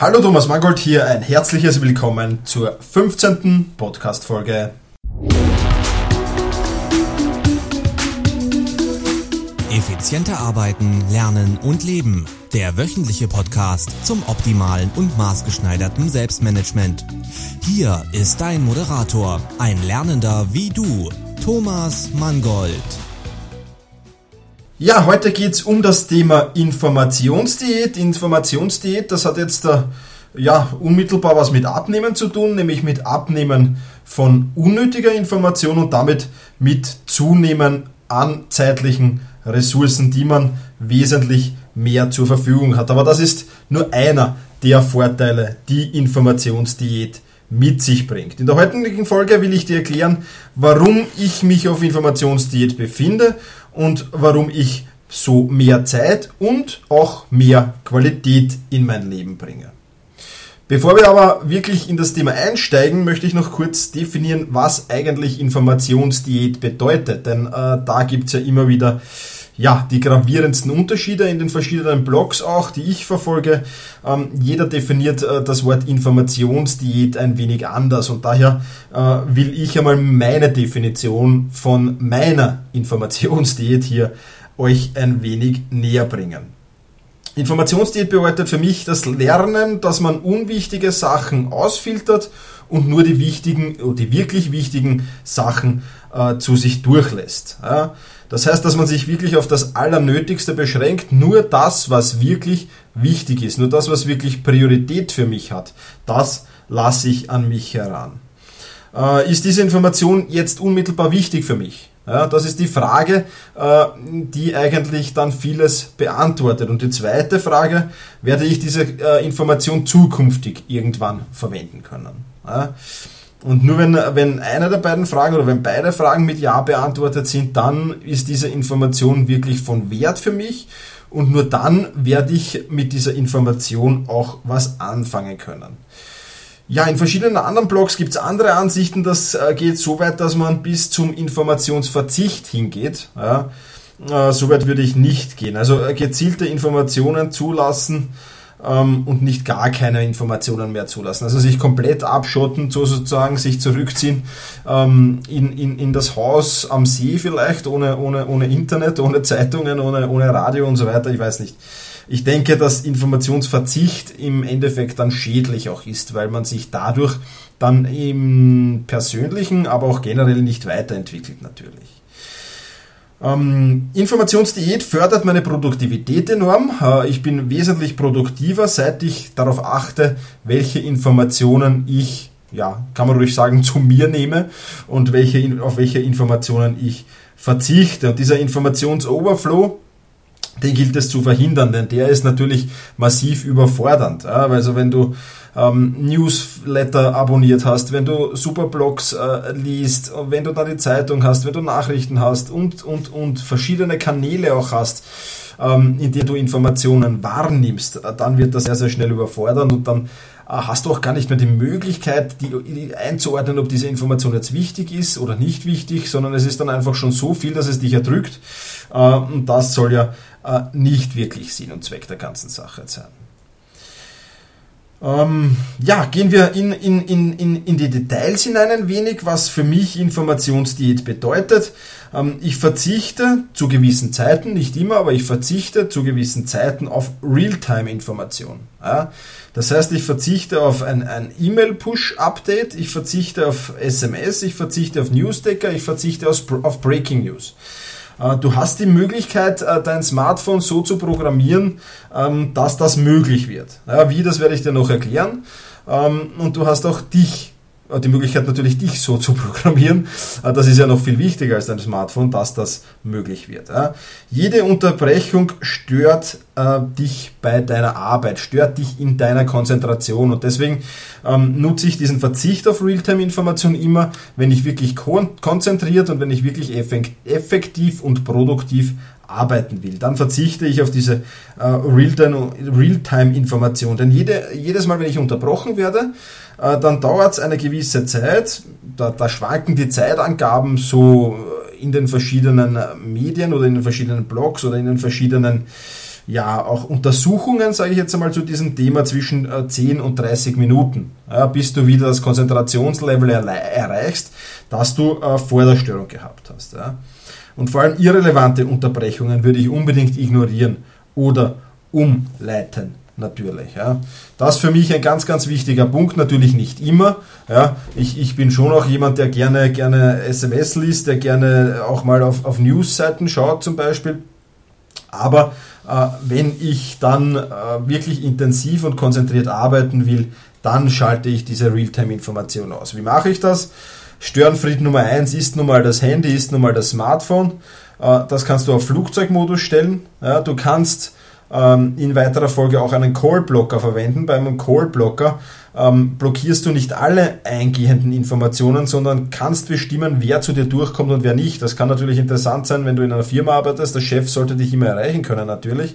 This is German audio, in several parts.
Hallo Thomas Mangold hier, ein herzliches Willkommen zur 15. Podcast-Folge. Effizienter arbeiten, lernen und leben. Der wöchentliche Podcast zum optimalen und maßgeschneiderten Selbstmanagement. Hier ist dein Moderator, ein Lernender wie du, Thomas Mangold. Ja, heute geht's um das Thema Informationsdiät. Informationsdiät, das hat jetzt äh, ja, unmittelbar was mit Abnehmen zu tun, nämlich mit Abnehmen von unnötiger Information und damit mit Zunehmen an zeitlichen Ressourcen, die man wesentlich mehr zur Verfügung hat. Aber das ist nur einer der Vorteile, die Informationsdiät mit sich bringt. In der heutigen Folge will ich dir erklären, warum ich mich auf Informationsdiät befinde und warum ich so mehr Zeit und auch mehr Qualität in mein Leben bringe. Bevor wir aber wirklich in das Thema einsteigen, möchte ich noch kurz definieren, was eigentlich Informationsdiät bedeutet. Denn äh, da gibt es ja immer wieder ja, die gravierendsten Unterschiede in den verschiedenen Blogs auch, die ich verfolge. Ähm, jeder definiert äh, das Wort Informationsdiät ein wenig anders und daher äh, will ich einmal meine Definition von meiner Informationsdiät hier euch ein wenig näher bringen. Informationsdiät bedeutet für mich das Lernen, dass man unwichtige Sachen ausfiltert und nur die wichtigen, die wirklich wichtigen Sachen äh, zu sich durchlässt. Ja? Das heißt, dass man sich wirklich auf das Allernötigste beschränkt, nur das, was wirklich wichtig ist, nur das, was wirklich Priorität für mich hat, das lasse ich an mich heran. Äh, ist diese Information jetzt unmittelbar wichtig für mich? Ja, das ist die Frage, äh, die eigentlich dann vieles beantwortet. Und die zweite Frage, werde ich diese äh, Information zukünftig irgendwann verwenden können? Ja? Und nur wenn, wenn eine der beiden Fragen oder wenn beide Fragen mit Ja beantwortet sind, dann ist diese Information wirklich von Wert für mich und nur dann werde ich mit dieser Information auch was anfangen können. Ja, in verschiedenen anderen Blogs gibt es andere Ansichten. Das äh, geht so weit, dass man bis zum Informationsverzicht hingeht. Ja, äh, so weit würde ich nicht gehen. Also äh, gezielte Informationen zulassen, ähm, und nicht gar keine Informationen mehr zulassen. Also sich komplett abschotten, so sozusagen sich zurückziehen ähm, in, in, in das Haus am See vielleicht, ohne, ohne, ohne Internet, ohne Zeitungen, ohne, ohne Radio und so weiter, ich weiß nicht. Ich denke, dass Informationsverzicht im Endeffekt dann schädlich auch ist, weil man sich dadurch dann im persönlichen, aber auch generell nicht weiterentwickelt natürlich. Ähm, Informationsdiät fördert meine Produktivität enorm. Äh, ich bin wesentlich produktiver, seit ich darauf achte, welche Informationen ich, ja, kann man ruhig sagen, zu mir nehme und welche, auf welche Informationen ich verzichte. Und dieser Informationsoverflow, den gilt es zu verhindern, denn der ist natürlich massiv überfordernd. Also wenn du ähm, Newsletter abonniert hast, wenn du Superblogs äh, liest, wenn du da die Zeitung hast, wenn du Nachrichten hast und, und, und verschiedene Kanäle auch hast, ähm, in denen du Informationen wahrnimmst, dann wird das sehr, sehr schnell überfordern und dann hast du auch gar nicht mehr die Möglichkeit, die, die, einzuordnen, ob diese Information jetzt wichtig ist oder nicht wichtig, sondern es ist dann einfach schon so viel, dass es dich erdrückt. Äh, und das soll ja äh, nicht wirklich Sinn und Zweck der ganzen Sache sein. Ähm, ja, gehen wir in, in, in, in, die Details hinein ein wenig, was für mich Informationsdiät bedeutet. Ähm, ich verzichte zu gewissen Zeiten, nicht immer, aber ich verzichte zu gewissen Zeiten auf Realtime-Information. Ja? Das heißt, ich verzichte auf ein, ein E-Mail-Push-Update, ich verzichte auf SMS, ich verzichte auf Newsdecker, ich verzichte auf Breaking News. Äh, du hast die Möglichkeit, äh, dein Smartphone so zu programmieren, ähm, dass das möglich wird. Wie, das werde ich dir noch erklären. Ähm, und du hast auch dich die Möglichkeit natürlich, dich so zu programmieren. Äh, das ist ja noch viel wichtiger als dein Smartphone, dass das möglich wird. Jede Unterbrechung stört äh, dich bei deiner Arbeit, stört dich in deiner Konzentration und deswegen ähm, nutze ich diesen Verzicht auf Realtime-Information immer, wenn ich wirklich kon konzentriert und wenn ich wirklich effektiv und produktiv arbeiten will. Dann verzichte ich auf diese äh, Realtime-Information. Denn jede, jedes Mal, wenn ich unterbrochen werde, dann dauert es eine gewisse Zeit. Da, da schwanken die Zeitangaben so in den verschiedenen Medien oder in den verschiedenen Blogs oder in den verschiedenen ja, auch Untersuchungen, sage ich jetzt einmal, zu diesem Thema zwischen 10 äh, und 30 Minuten, ja, bis du wieder das Konzentrationslevel erreichst, das du äh, vor der Störung gehabt hast. Ja. Und vor allem irrelevante Unterbrechungen würde ich unbedingt ignorieren oder umleiten natürlich. Ja. Das ist für mich ein ganz, ganz wichtiger Punkt, natürlich nicht immer. Ja. Ich, ich bin schon auch jemand, der gerne, gerne SMS liest, der gerne auch mal auf, auf News-Seiten schaut zum Beispiel. Aber äh, wenn ich dann äh, wirklich intensiv und konzentriert arbeiten will, dann schalte ich diese Realtime-Information aus. Wie mache ich das? Störenfried Nummer 1 ist nun mal das Handy, ist nun mal das Smartphone. Äh, das kannst du auf Flugzeugmodus stellen. Du kannst ähm, in weiterer Folge auch einen Call-Blocker verwenden. Beim Call-Blocker ähm, blockierst du nicht alle eingehenden Informationen, sondern kannst bestimmen, wer zu dir durchkommt und wer nicht. Das kann natürlich interessant sein, wenn du in einer Firma arbeitest. Der Chef sollte dich immer erreichen können, natürlich.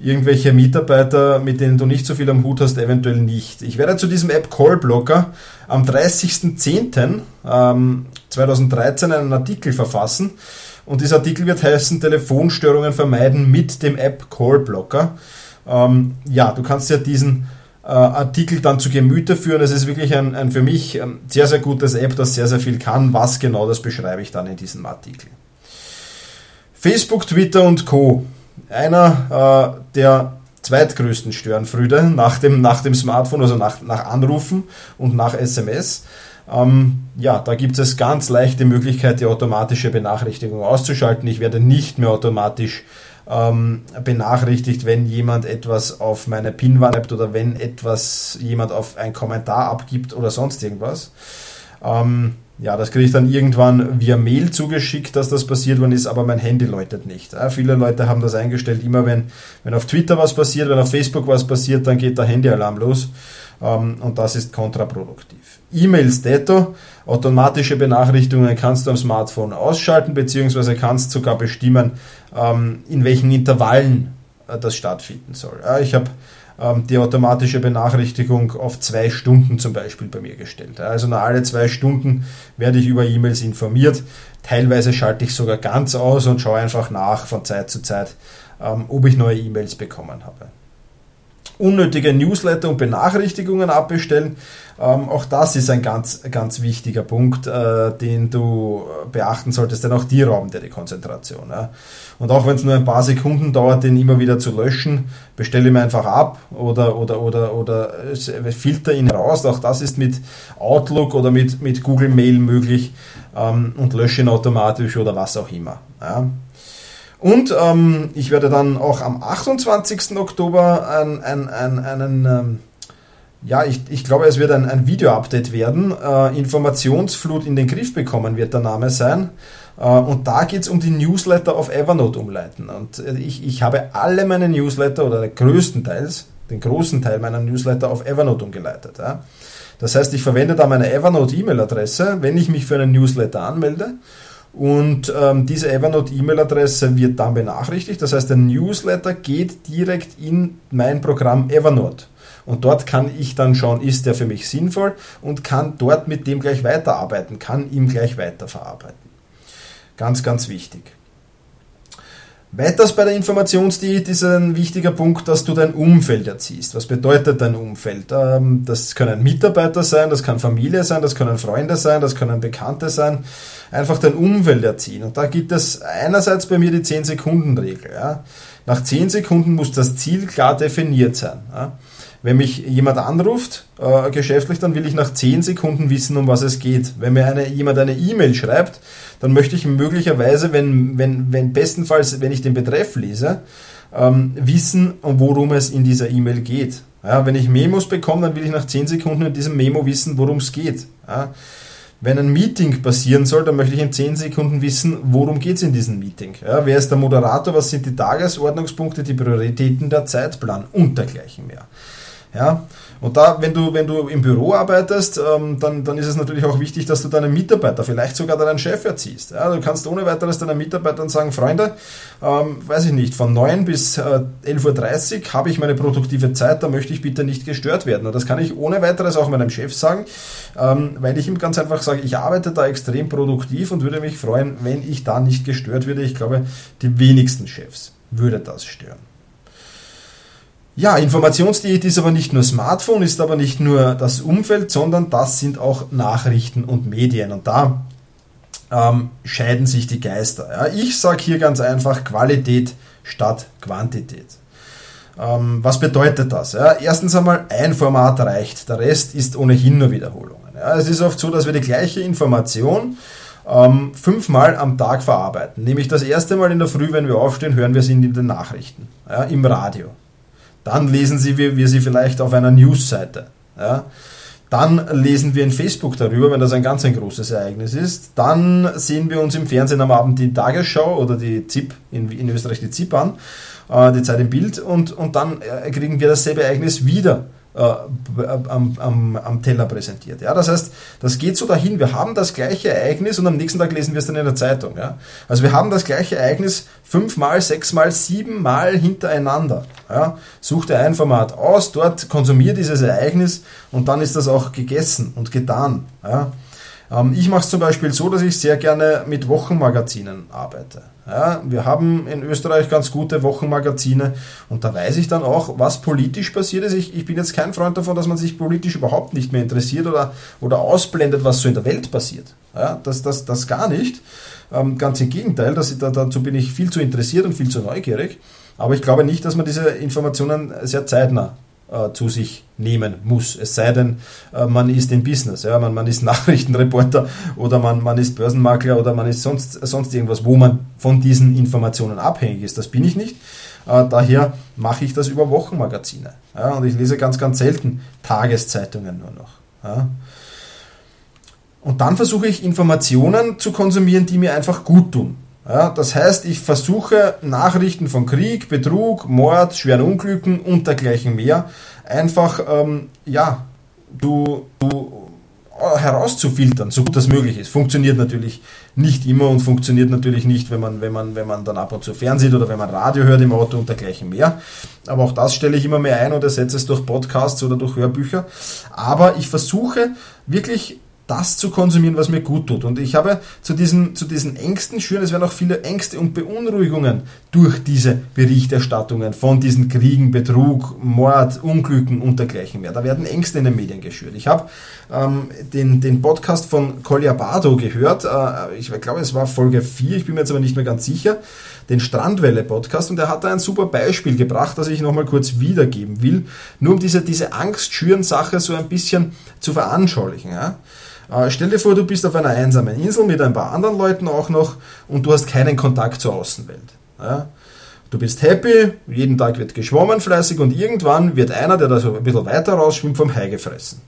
Irgendwelche Mitarbeiter, mit denen du nicht so viel am Hut hast, eventuell nicht. Ich werde zu diesem App Callblocker am 30.10.2013 ähm, einen Artikel verfassen und dieser Artikel wird heißen, Telefonstörungen vermeiden mit dem App Callblocker. Ähm, ja, du kannst ja diesen äh, Artikel dann zu Gemüte führen. Es ist wirklich ein, ein für mich ein sehr, sehr gutes App, das sehr, sehr viel kann. Was genau, das beschreibe ich dann in diesem Artikel. Facebook, Twitter und Co. Einer äh, der zweitgrößten Störenfrüde nach dem, nach dem Smartphone, also nach, nach Anrufen und nach SMS. Ähm, ja, da gibt es ganz leichte Möglichkeit, die automatische Benachrichtigung auszuschalten. Ich werde nicht mehr automatisch ähm, benachrichtigt, wenn jemand etwas auf meine PIN-Wand schreibt oder wenn etwas jemand auf einen Kommentar abgibt oder sonst irgendwas. Ähm, ja, das kriege ich dann irgendwann via Mail zugeschickt, dass das passiert worden ist, aber mein Handy läutet nicht. Ja, viele Leute haben das eingestellt, immer wenn, wenn auf Twitter was passiert, wenn auf Facebook was passiert, dann geht der Handyalarm los ähm, und das ist kontraproduktiv. E-Mails detto, automatische Benachrichtigungen kannst du am Smartphone ausschalten, beziehungsweise kannst sogar bestimmen, ähm, in welchen Intervallen äh, das stattfinden soll. ich habe ähm, die automatische Benachrichtigung auf zwei Stunden zum Beispiel bei mir gestellt. Also nach alle zwei Stunden werde ich über E-Mails informiert. Teilweise schalte ich sogar ganz aus und schaue einfach nach von Zeit zu Zeit, ob ich neue E-Mails bekommen habe unnötige Newsletter und Benachrichtigungen abbestellen. Ähm, auch das ist ein ganz, ganz wichtiger Punkt, äh, den du beachten solltest, denn auch die rauben dir die Konzentration. Ja. Und auch wenn es nur ein paar Sekunden dauert, den immer wieder zu löschen, bestelle ihn einfach ab oder, oder, oder, oder filter ihn raus. Auch das ist mit Outlook oder mit, mit Google Mail möglich ähm, und lösche ihn automatisch oder was auch immer. Ja. Und ähm, ich werde dann auch am 28. Oktober ein, ein, ein, einen, ähm, ja, ich, ich glaube, es wird ein, ein Video-Update werden. Äh, Informationsflut in den Griff bekommen wird der Name sein. Äh, und da geht es um die Newsletter auf Evernote umleiten. Und äh, ich, ich habe alle meine Newsletter oder größtenteils, den großen Teil meiner Newsletter auf Evernote umgeleitet. Ja. Das heißt, ich verwende da meine Evernote-E-Mail-Adresse, wenn ich mich für einen Newsletter anmelde und ähm, diese Evernote-E-Mail-Adresse wird dann benachrichtigt. Das heißt, der Newsletter geht direkt in mein Programm Evernote. Und dort kann ich dann schauen, ist der für mich sinnvoll und kann dort mit dem gleich weiterarbeiten, kann ihm gleich weiterverarbeiten. Ganz, ganz wichtig. Weiters bei der Informationsdiät ist ein wichtiger Punkt, dass du dein Umfeld erziehst. Was bedeutet dein Umfeld? Ähm, das können Mitarbeiter sein, das kann Familie sein, das können Freunde sein, das können Bekannte sein. Einfach dein Umfeld erziehen. Und da gibt es einerseits bei mir die 10-Sekunden-Regel. Nach 10 Sekunden muss das Ziel klar definiert sein. Wenn mich jemand anruft, äh, geschäftlich, dann will ich nach 10 Sekunden wissen, um was es geht. Wenn mir eine, jemand eine E-Mail schreibt, dann möchte ich möglicherweise, wenn, wenn, wenn bestenfalls, wenn ich den Betreff lese, ähm, wissen, worum es in dieser E-Mail geht. Ja, wenn ich Memos bekomme, dann will ich nach 10 Sekunden in diesem Memo wissen, worum es geht. Ja, wenn ein Meeting passieren soll, dann möchte ich in 10 Sekunden wissen, worum geht es in diesem Meeting. Ja, wer ist der Moderator, was sind die Tagesordnungspunkte, die Prioritäten, der Zeitplan und dergleichen mehr. Ja? Und da, wenn du, wenn du im Büro arbeitest, ähm, dann, dann ist es natürlich auch wichtig, dass du deinen Mitarbeiter, vielleicht sogar deinen Chef erziehst. Ja? Du kannst ohne weiteres deinen Mitarbeitern sagen, Freunde, ähm, weiß ich nicht, von 9 bis äh, 11.30 Uhr habe ich meine produktive Zeit, da möchte ich bitte nicht gestört werden. Und das kann ich ohne weiteres auch meinem Chef sagen, ähm, weil ich ihm ganz einfach sage, ich arbeite da extrem produktiv und würde mich freuen, wenn ich da nicht gestört würde. Ich glaube, die wenigsten Chefs würde das stören. Ja, Informationsdiät ist aber nicht nur Smartphone, ist aber nicht nur das Umfeld, sondern das sind auch Nachrichten und Medien. Und da ähm, scheiden sich die Geister. Ja, ich sage hier ganz einfach Qualität statt Quantität. Ähm, was bedeutet das? Ja, erstens einmal, ein Format reicht, der Rest ist ohnehin nur Wiederholungen. Ja, es ist oft so, dass wir die gleiche Information ähm, fünfmal am Tag verarbeiten. Nämlich das erste Mal in der Früh, wenn wir aufstehen, hören wir sie in den Nachrichten, im Radio. Dann lesen Sie, wir, sie vielleicht auf einer Newsseite. Ja. Dann lesen wir in Facebook darüber, wenn das ein ganz ein großes Ereignis ist. Dann sehen wir uns im Fernsehen am Abend die Tagesschau oder die ZIP, in, in Österreich die ZIP an, äh, die Zeit im Bild, und, und dann äh, kriegen wir dasselbe Ereignis wieder äh, am, am, am Teller präsentiert. Ja, das heißt, das geht so dahin, wir haben das gleiche Ereignis und am nächsten Tag lesen wir es dann in der Zeitung. Ja? Also wir haben das gleiche Ereignis fünfmal, sechsmal, siebenmal hintereinander. Ja? Such dir ein Format aus, dort konsumiert dieses Ereignis und dann ist das auch gegessen und getan. Ja? Ähm, ich mache es zum Beispiel so, dass ich sehr gerne mit Wochenmagazinen arbeite. Ja, wir haben in Österreich ganz gute Wochenmagazine und da weiß ich dann auch, was politisch passiert ist. Ich, ich, bin jetzt kein Freund davon, dass man sich politisch überhaupt nicht mehr interessiert oder, oder ausblendet, was so in der Welt passiert. Ja, das, das, das gar nicht. Ähm, ganz im Gegenteil, das, dazu bin ich viel zu interessiert und viel zu neugierig. Aber ich glaube nicht, dass man diese Informationen sehr zeitnah äh, zu sich nehmen muss. Es sei denn, äh, man ist im Business, ja, man, man ist Nachrichtenreporter oder man, man ist Börsenmakler oder man ist sonst, sonst irgendwas, wo man von diesen Informationen abhängig ist. Das bin ich nicht. Äh, daher mache ich das über Wochenmagazine. Ja, und ich lese ganz, ganz selten Tageszeitungen nur noch. Ja. Und dann versuche ich Informationen zu konsumieren, die mir einfach gut tun. Ja, das heißt, ich versuche Nachrichten von Krieg, Betrug, Mord, schweren Unglücken und dergleichen mehr einfach ähm, ja, du, du äh, herauszufiltern, so gut das möglich ist. Funktioniert natürlich nicht immer und funktioniert natürlich nicht, wenn man, wenn man, wenn man dann ab und zu fernsieht oder wenn man Radio hört im Auto und dergleichen mehr. Aber auch das stelle ich immer mehr ein und ersetze es durch Podcasts oder durch Hörbücher. Aber ich versuche wirklich das zu konsumieren, was mir gut tut. Und ich habe zu diesen, zu diesen Ängsten schüren, es werden auch viele Ängste und Beunruhigungen durch diese Berichterstattungen von diesen Kriegen, Betrug, Mord, Unglücken und dergleichen mehr. Da werden Ängste in den Medien geschürt. Ich habe ähm, den, den Podcast von Collier Bardo gehört, äh, ich glaube es war Folge 4, ich bin mir jetzt aber nicht mehr ganz sicher, den Strandwelle-Podcast und er hat da ein super Beispiel gebracht, das ich nochmal kurz wiedergeben will, nur um diese, diese Angst-Schüren-Sache so ein bisschen zu veranschaulichen. Ja? Äh, stell dir vor, du bist auf einer einsamen Insel mit ein paar anderen Leuten auch noch und du hast keinen Kontakt zur Außenwelt. Ja? Du bist happy, jeden Tag wird geschwommen fleißig und irgendwann wird einer, der da so ein bisschen weiter rausschwimmt, vom Hai gefressen.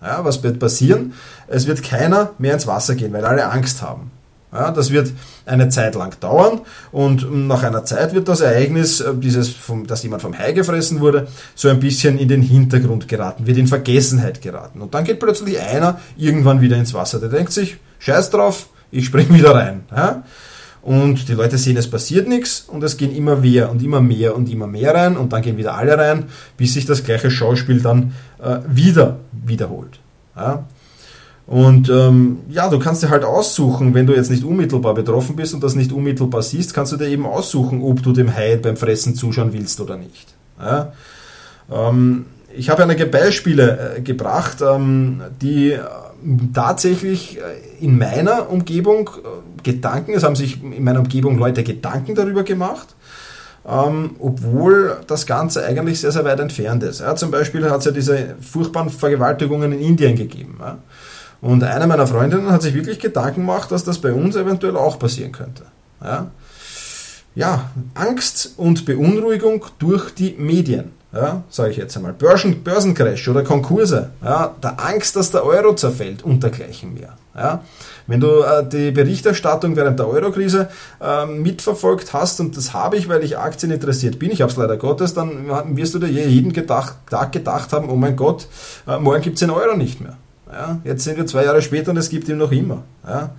Ja, was wird passieren? Es wird keiner mehr ins Wasser gehen, weil alle Angst haben. Ja, das wird eine Zeit lang dauern und nach einer Zeit wird das Ereignis, äh, dieses, vom, dass jemand vom Hai gefressen wurde, so ein bisschen in den Hintergrund geraten, wird in Vergessenheit geraten. Und dann geht plötzlich einer irgendwann wieder ins Wasser. Der denkt sich, scheiß drauf, ich spring wieder rein. Ja? Und die Leute sehen, es passiert nichts und es gehen immer mehr und immer mehr und immer mehr rein und dann gehen wieder alle rein, bis sich das gleiche Schauspiel dann äh, wieder wiederholt. Ja? Und ähm, ja, du kannst dir halt aussuchen, wenn du jetzt nicht unmittelbar betroffen bist und das nicht unmittelbar siehst, kannst du dir eben aussuchen, ob du dem Hai beim Fressen zuschauen willst oder nicht. Ja? Ähm, ich habe einige Beispiele äh, gebracht, ähm, die äh, tatsächlich äh, in meiner Umgebung äh, Gedanken, es haben sich in meiner Umgebung Leute Gedanken darüber gemacht, ähm, obwohl das Ganze eigentlich sehr, sehr weit entfernt ist. Ja, zum Beispiel hat es ja diese furchtbaren Vergewaltigungen in Indien gegeben. Ja. Und eine meiner Freundinnen hat sich wirklich Gedanken gemacht, dass das bei uns eventuell auch passieren könnte. Ja, ja Angst und Beunruhigung durch die Medien. Ja, sage ich jetzt einmal. Börsen, Börsencrash oder Konkurse. Ja, der Angst, dass der Euro zerfällt und dergleichen mehr. Ja, wenn du äh, die Berichterstattung während der Eurokrise äh, mitverfolgt hast, und das habe ich, weil ich Aktien interessiert bin, ich habe es leider Gottes, dann wirst du dir jeden gedacht, Tag gedacht haben, oh mein Gott, äh, morgen gibt es den Euro nicht mehr. Ja, jetzt sind wir zwei Jahre später und es gibt ihn noch immer. Ja.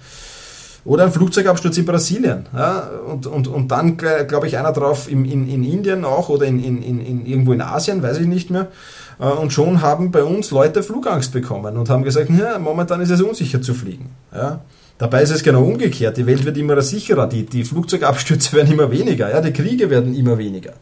Oder ein Flugzeugabsturz in Brasilien. Ja, und, und, und dann, glaube ich, einer drauf in, in, in Indien auch oder in, in, in, irgendwo in Asien, weiß ich nicht mehr. Äh, und schon haben bei uns Leute Flugangst bekommen und haben gesagt, ja, momentan ist es unsicher zu fliegen. Ja. Dabei ist es genau umgekehrt. Die Welt wird immer sicherer, die, die Flugzeugabstürze werden immer weniger, ja, die Kriege werden immer weniger.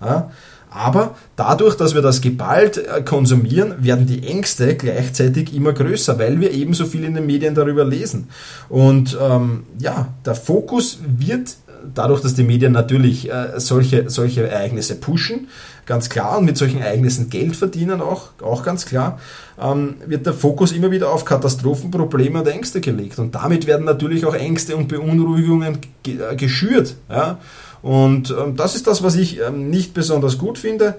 Ja. Aber dadurch, dass wir das geballt äh, konsumieren, werden die Ängste gleichzeitig immer größer, weil wir eben so viel in den Medien darüber lesen. Und ähm, ja, der Fokus wird dadurch, dass die Medien natürlich äh, solche, solche Ereignisse pushen, ganz klar, und mit solchen Ereignissen Geld verdienen auch, auch ganz klar, ähm, wird der Fokus immer wieder auf Katastrophen, Probleme und Ängste gelegt. Und damit werden natürlich auch Ängste und Beunruhigungen äh, geschürt. Ja? Und ähm, das ist das, was ich ähm, nicht besonders gut finde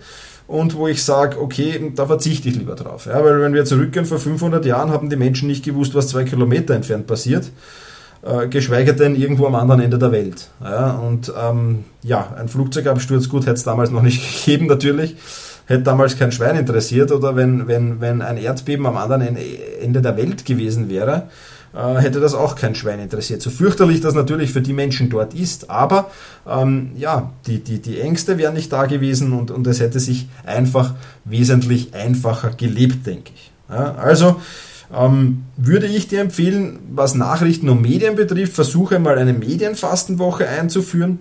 und wo ich sage, okay, da verzichte ich lieber drauf. Ja? Weil wenn wir zurückgehen, vor 500 Jahren haben die Menschen nicht gewusst, was zwei Kilometer entfernt passiert äh, geschweige denn irgendwo am anderen Ende der Welt. Ja, und ähm, ja, ein Flugzeugabsturz, gut, hätte es damals noch nicht gegeben natürlich, hätte damals kein Schwein interessiert oder wenn, wenn, wenn ein Erdbeben am anderen Ende der Welt gewesen wäre, äh, hätte das auch kein Schwein interessiert. So fürchterlich das natürlich für die Menschen dort ist, aber ähm, ja, die, die, die Ängste wären nicht da gewesen und, und es hätte sich einfach wesentlich einfacher gelebt, denke ich. Ja, also, ähm, würde ich dir empfehlen, was Nachrichten und Medien betrifft, versuche mal eine Medienfastenwoche einzuführen.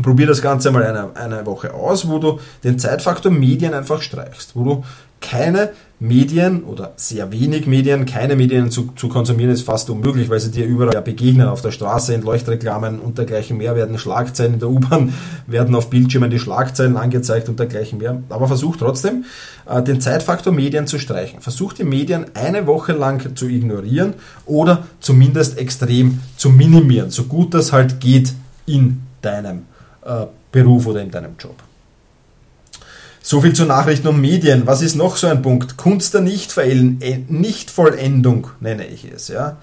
Probier das Ganze mal eine, eine Woche aus, wo du den Zeitfaktor Medien einfach streichst, wo du keine Medien oder sehr wenig Medien, keine Medien zu, zu konsumieren, ist fast unmöglich, weil sie dir überall begegnen, auf der Straße, in Leuchtreklamen und dergleichen mehr, werden Schlagzeilen in der U-Bahn, werden auf Bildschirmen die Schlagzeilen angezeigt und dergleichen mehr. Aber versuch trotzdem, äh, den Zeitfaktor Medien zu streichen. Versuch die Medien eine Woche lang zu ignorieren oder zumindest extrem zu minimieren, so gut das halt geht in deinem äh, Beruf oder in deinem Job. So viel zu Nachrichten und Medien. Was ist noch so ein Punkt? Kunst der äh, Nichtvollendung nenne ich es. Ja.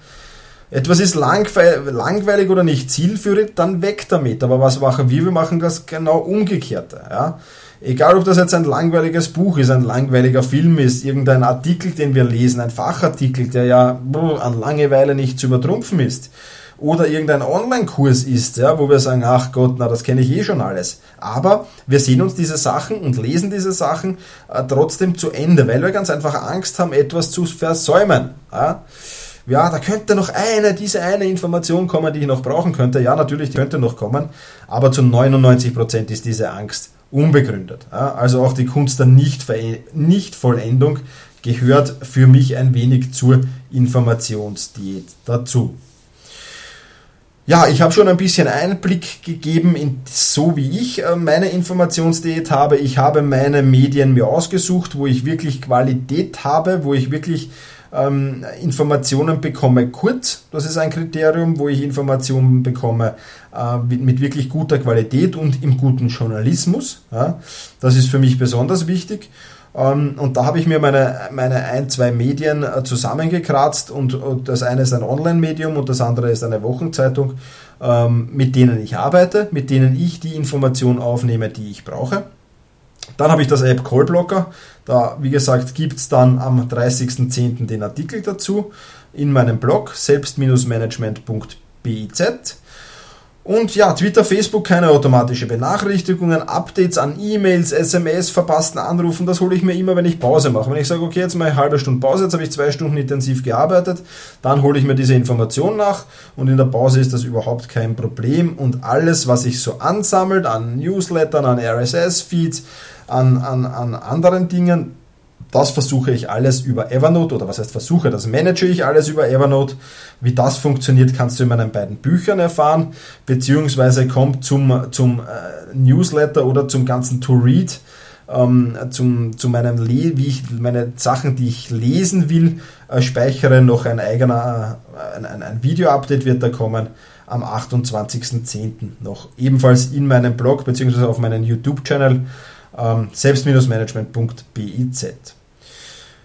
Etwas ist langweilig oder nicht zielführend, dann weg damit. Aber was machen wir? Wir machen das genau umgekehrt. Ja. Egal, ob das jetzt ein langweiliges Buch ist, ein langweiliger Film ist, irgendein Artikel, den wir lesen, ein Fachartikel, der ja an Langeweile nicht zu übertrumpfen ist oder irgendein Online-Kurs ist, ja, wo wir sagen, ach Gott, na, das kenne ich eh schon alles. Aber wir sehen uns diese Sachen und lesen diese Sachen äh, trotzdem zu Ende, weil wir ganz einfach Angst haben, etwas zu versäumen. Ja. ja, da könnte noch eine, diese eine Information kommen, die ich noch brauchen könnte. Ja, natürlich, die könnte noch kommen, aber zu 99 Prozent ist diese Angst unbegründet. Also auch die Kunst der Nichtvollendung gehört für mich ein wenig zur Informationsdiät dazu. Ja, ich habe schon ein bisschen Einblick gegeben in so wie ich äh, meine Informationsdiät habe. Ich habe meine Medien mir ausgesucht, wo ich wirklich Qualität habe, wo ich wirklich ähm, Informationen bekomme kurz. Das ist ein Kriterium, wo ich Informationen bekomme äh, mit, mit, wirklich guter Qualität und im guten Journalismus. Ja. Das ist für mich besonders wichtig. Ähm, und da habe ich mir meine, meine ein, zwei Medien äh, zusammengekratzt und, und das eine ist ein Online-Medium und das andere ist eine Wochenzeitung, ähm, mit denen ich arbeite, mit denen ich die Information aufnehme, die ich brauche. Dann habe ich das App Callblocker. Da, wie gesagt, gibt es dann am 30.10. den Artikel dazu in meinem Blog selbst-management.biz. Und ja, Twitter, Facebook, keine automatische Benachrichtigungen, Updates an E-Mails, SMS, verpassten Anrufen, das hole ich mir immer, wenn ich Pause mache. Wenn ich sage, okay, jetzt ich eine halbe Stunde Pause, jetzt habe ich zwei Stunden intensiv gearbeitet, dann hole ich mir diese Information nach und in der Pause ist das überhaupt kein Problem. Und alles, was sich so ansammelt an Newslettern, an RSS-Feeds, an, an, an anderen Dingen, das versuche ich alles über Evernote oder was heißt versuche, das manage ich alles über Evernote. Wie das funktioniert, kannst du in meinen beiden Büchern erfahren, beziehungsweise kommt zum, zum äh, Newsletter oder zum ganzen To-Read, ähm, zum, zu meinem Le wie ich meine Sachen, die ich lesen will, äh, speichere noch ein eigener, äh, ein, ein, Video-Update wird da kommen am 28.10. noch ebenfalls in meinem Blog beziehungsweise auf meinem YouTube-Channel ähm, selbst-management.biz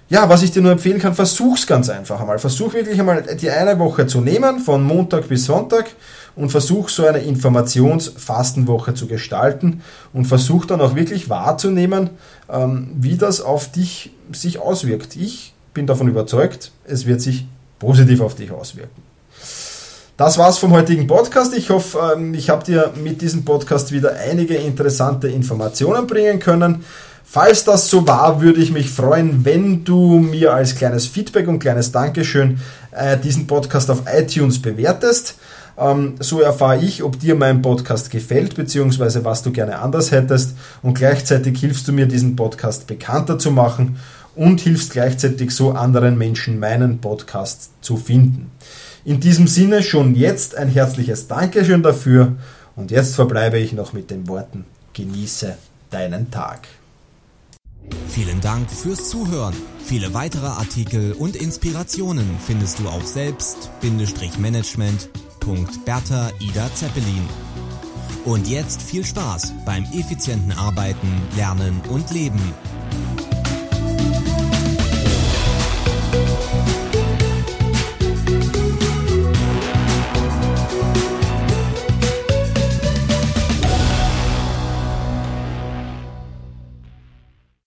ja, was ich dir nur empfehlen kann, versuch's ganz einfach einmal. Versuch wirklich einmal die eine Woche zu nehmen, von Montag bis Sonntag und versuch so eine Informationsfastenwoche zu gestalten und versuch dann auch wirklich wahrzunehmen, ähm, wie das auf dich sich auswirkt. Ich bin davon überzeugt, es wird sich positiv auf dich auswirken. Das war's vom heutigen Podcast. Ich hoffe, ähm, ich habe dir mit diesem Podcast wieder einige interessante Informationen bringen können. Falls das so war, würde ich mich freuen, wenn du mir als kleines Feedback und kleines Dankeschön äh, diesen Podcast auf iTunes bewertest. Ähm, so erfahre ich, ob dir mein Podcast gefällt, beziehungsweise was du gerne anders hättest. Und gleichzeitig hilfst du mir, diesen Podcast bekannter zu machen und hilfst gleichzeitig so anderen Menschen, meinen Podcast zu finden. In diesem Sinne schon jetzt ein herzliches Dankeschön dafür und jetzt verbleibe ich noch mit den Worten, genieße deinen Tag. Vielen Dank fürs Zuhören. Viele weitere Artikel und Inspirationen findest du auf selbst-management.bertha Ida Zeppelin. Und jetzt viel Spaß beim effizienten Arbeiten, Lernen und Leben.